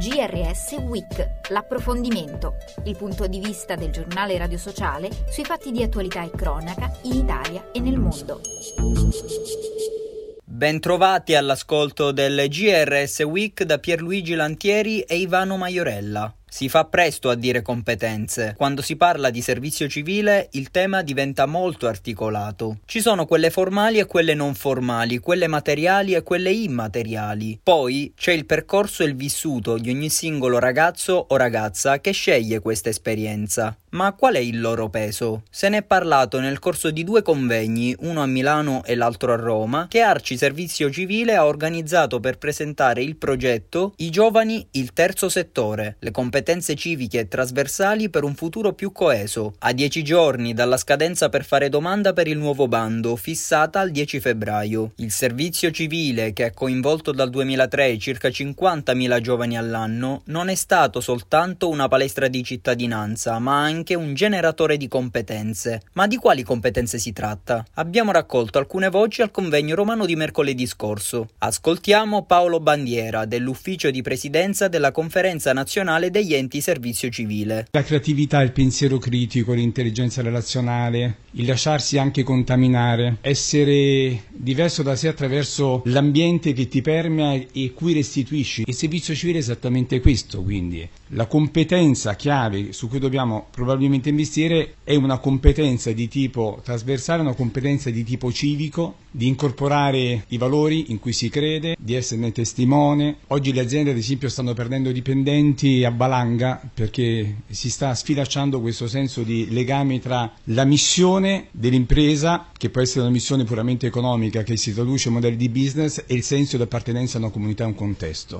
GRS Week, l'approfondimento, il punto di vista del giornale radio sociale sui fatti di attualità e cronaca in Italia e nel mondo. Bentrovati all'ascolto del GRS Week da Pierluigi Lantieri e Ivano Maiorella. Si fa presto a dire competenze. Quando si parla di servizio civile il tema diventa molto articolato. Ci sono quelle formali e quelle non formali, quelle materiali e quelle immateriali. Poi c'è il percorso e il vissuto di ogni singolo ragazzo o ragazza che sceglie questa esperienza. Ma qual è il loro peso? Se ne è parlato nel corso di due convegni, uno a Milano e l'altro a Roma, che Arci Servizio Civile ha organizzato per presentare il progetto I giovani, il terzo settore, le competenze civiche e trasversali per un futuro più coeso, a dieci giorni dalla scadenza per fare domanda per il nuovo bando, fissata al 10 febbraio. Il servizio civile, che ha coinvolto dal 2003 circa 50.000 giovani all'anno, non è stato soltanto una palestra di cittadinanza, ma anche un generatore di competenze. Ma di quali competenze si tratta? Abbiamo raccolto alcune voci al convegno romano di mercoledì scorso. Ascoltiamo Paolo Bandiera dell'ufficio di presidenza della Conferenza nazionale degli enti servizio civile. La creatività, il pensiero critico, l'intelligenza relazionale, il lasciarsi anche contaminare, essere diverso da sé attraverso l'ambiente che ti permea e cui restituisci. Il servizio civile è esattamente questo, quindi la competenza chiave su cui dobbiamo probabilmente investire è una competenza di tipo trasversale, una competenza di tipo civico, di incorporare i valori in cui si crede, di esserne testimone. Oggi le aziende ad esempio stanno perdendo dipendenti a balanga perché si sta sfilacciando questo senso di legame tra la missione dell'impresa, che può essere una missione puramente economica che si traduce in modelli di business, e il senso di appartenenza a una comunità, a un contesto.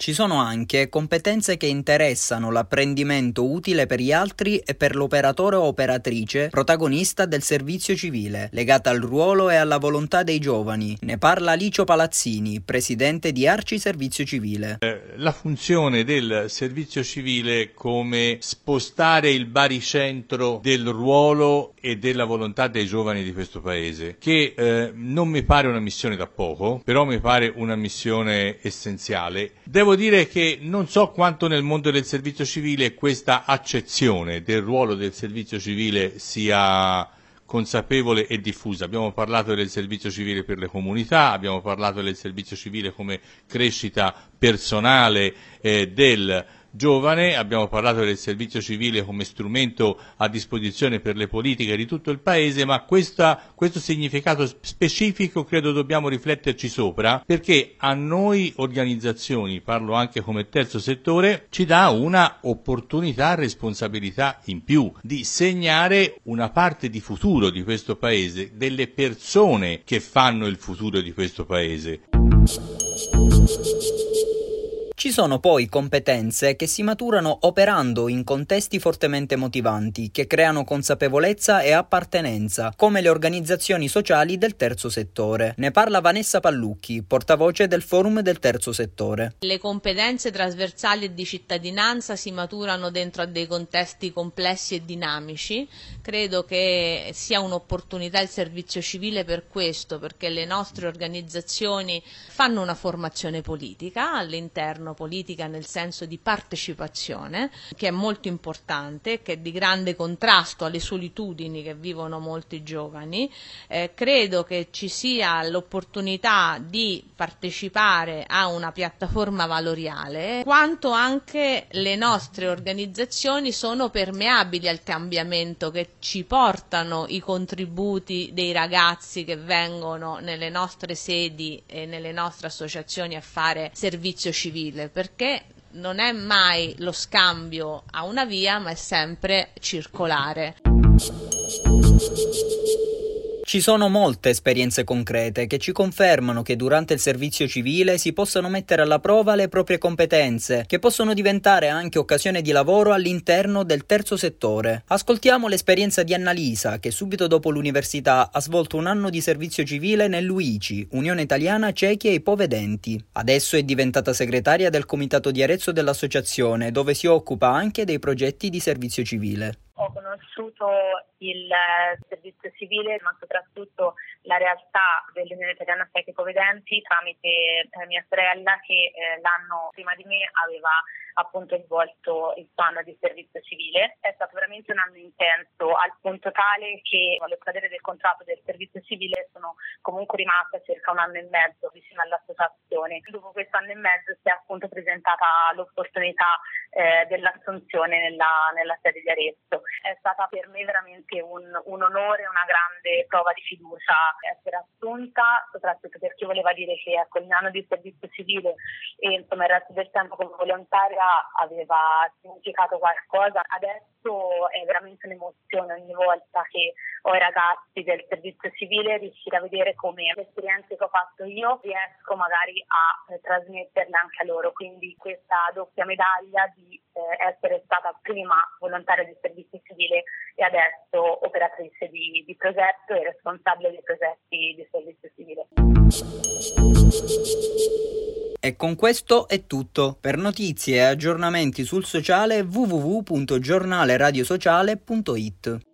Ci sono anche competenze che interessano l'apprendimento utile per gli altri e per l'operatore o operatrice protagonista del servizio civile, legata al ruolo e alla volontà dei giovani. Ne parla Licio Palazzini, presidente di Arci Servizio Civile. Eh, la funzione del servizio civile come spostare il baricentro del ruolo e della volontà dei giovani di questo paese, che eh, non mi pare una missione da poco, però mi pare una missione essenziale. Devo Devo dire che non so quanto nel mondo del servizio civile questa accezione del ruolo del servizio civile sia consapevole e diffusa. Abbiamo parlato del servizio civile per le comunità, abbiamo parlato del servizio civile come crescita personale eh, del giovane, abbiamo parlato del servizio civile come strumento a disposizione per le politiche di tutto il Paese, ma questa, questo significato specifico credo dobbiamo rifletterci sopra perché a noi organizzazioni, parlo anche come terzo settore, ci dà una opportunità, responsabilità in più di segnare una parte di futuro di questo Paese, delle persone che fanno il futuro di questo Paese. Ci sono poi competenze che si maturano operando in contesti fortemente motivanti, che creano consapevolezza e appartenenza, come le organizzazioni sociali del terzo settore. Ne parla Vanessa Pallucchi, portavoce del Forum del terzo settore. Le competenze trasversali e di cittadinanza si maturano dentro a dei contesti complessi e dinamici. Credo che sia un'opportunità il servizio civile per questo, perché le nostre organizzazioni fanno una formazione politica all'interno politica nel senso di partecipazione, che è molto importante, che è di grande contrasto alle solitudini che vivono molti giovani. Eh, credo che ci sia l'opportunità di partecipare a una piattaforma valoriale, quanto anche le nostre organizzazioni sono permeabili al cambiamento che ci portano i contributi dei ragazzi che vengono nelle nostre sedi e nelle nostre associazioni a fare servizio civile utile perché non è mai lo scambio a una via, ma è sempre circolare. Ci sono molte esperienze concrete che ci confermano che durante il servizio civile si possono mettere alla prova le proprie competenze, che possono diventare anche occasione di lavoro all'interno del terzo settore. Ascoltiamo l'esperienza di Annalisa, che subito dopo l'università ha svolto un anno di servizio civile nell'UICI, Unione Italiana Ciechi e Ipovedenti. Adesso è diventata segretaria del comitato di Arezzo dell'associazione, dove si occupa anche dei progetti di servizio civile. Conosciuto il servizio civile, ma soprattutto la realtà dell'Unione Italiana Ciechi Povedenti tramite eh, mia sorella che eh, l'anno prima di me aveva appunto svolto il suo anno di servizio civile. È stato veramente un anno intenso al punto tale che allo scadere del contratto del servizio civile sono comunque rimasta circa un anno e mezzo vicino all'associazione. Dopo questo anno e mezzo si è appunto presentata l'opportunità eh, dell'assunzione nella, nella, sede di Arezzo. È stata per me veramente un, un onore, una grande prova di fiducia essere assunta, soprattutto perché voleva dire che ecco, il anno di servizio civile e insomma il resto del tempo come volontaria aveva significato qualcosa. Adesso è veramente un'emozione ogni volta che ho i ragazzi del servizio civile riuscire a vedere come le esperienze che ho fatto io riesco magari a eh, trasmetterle anche a loro. Quindi questa doppia medaglia di eh, essere stata prima volontaria di servizio civile e adesso operatrice di, di progetto e responsabile dei progetti di servizio civile. E con questo è tutto. Per notizie e aggiornamenti sul sociale www.giornaleradiosociale.it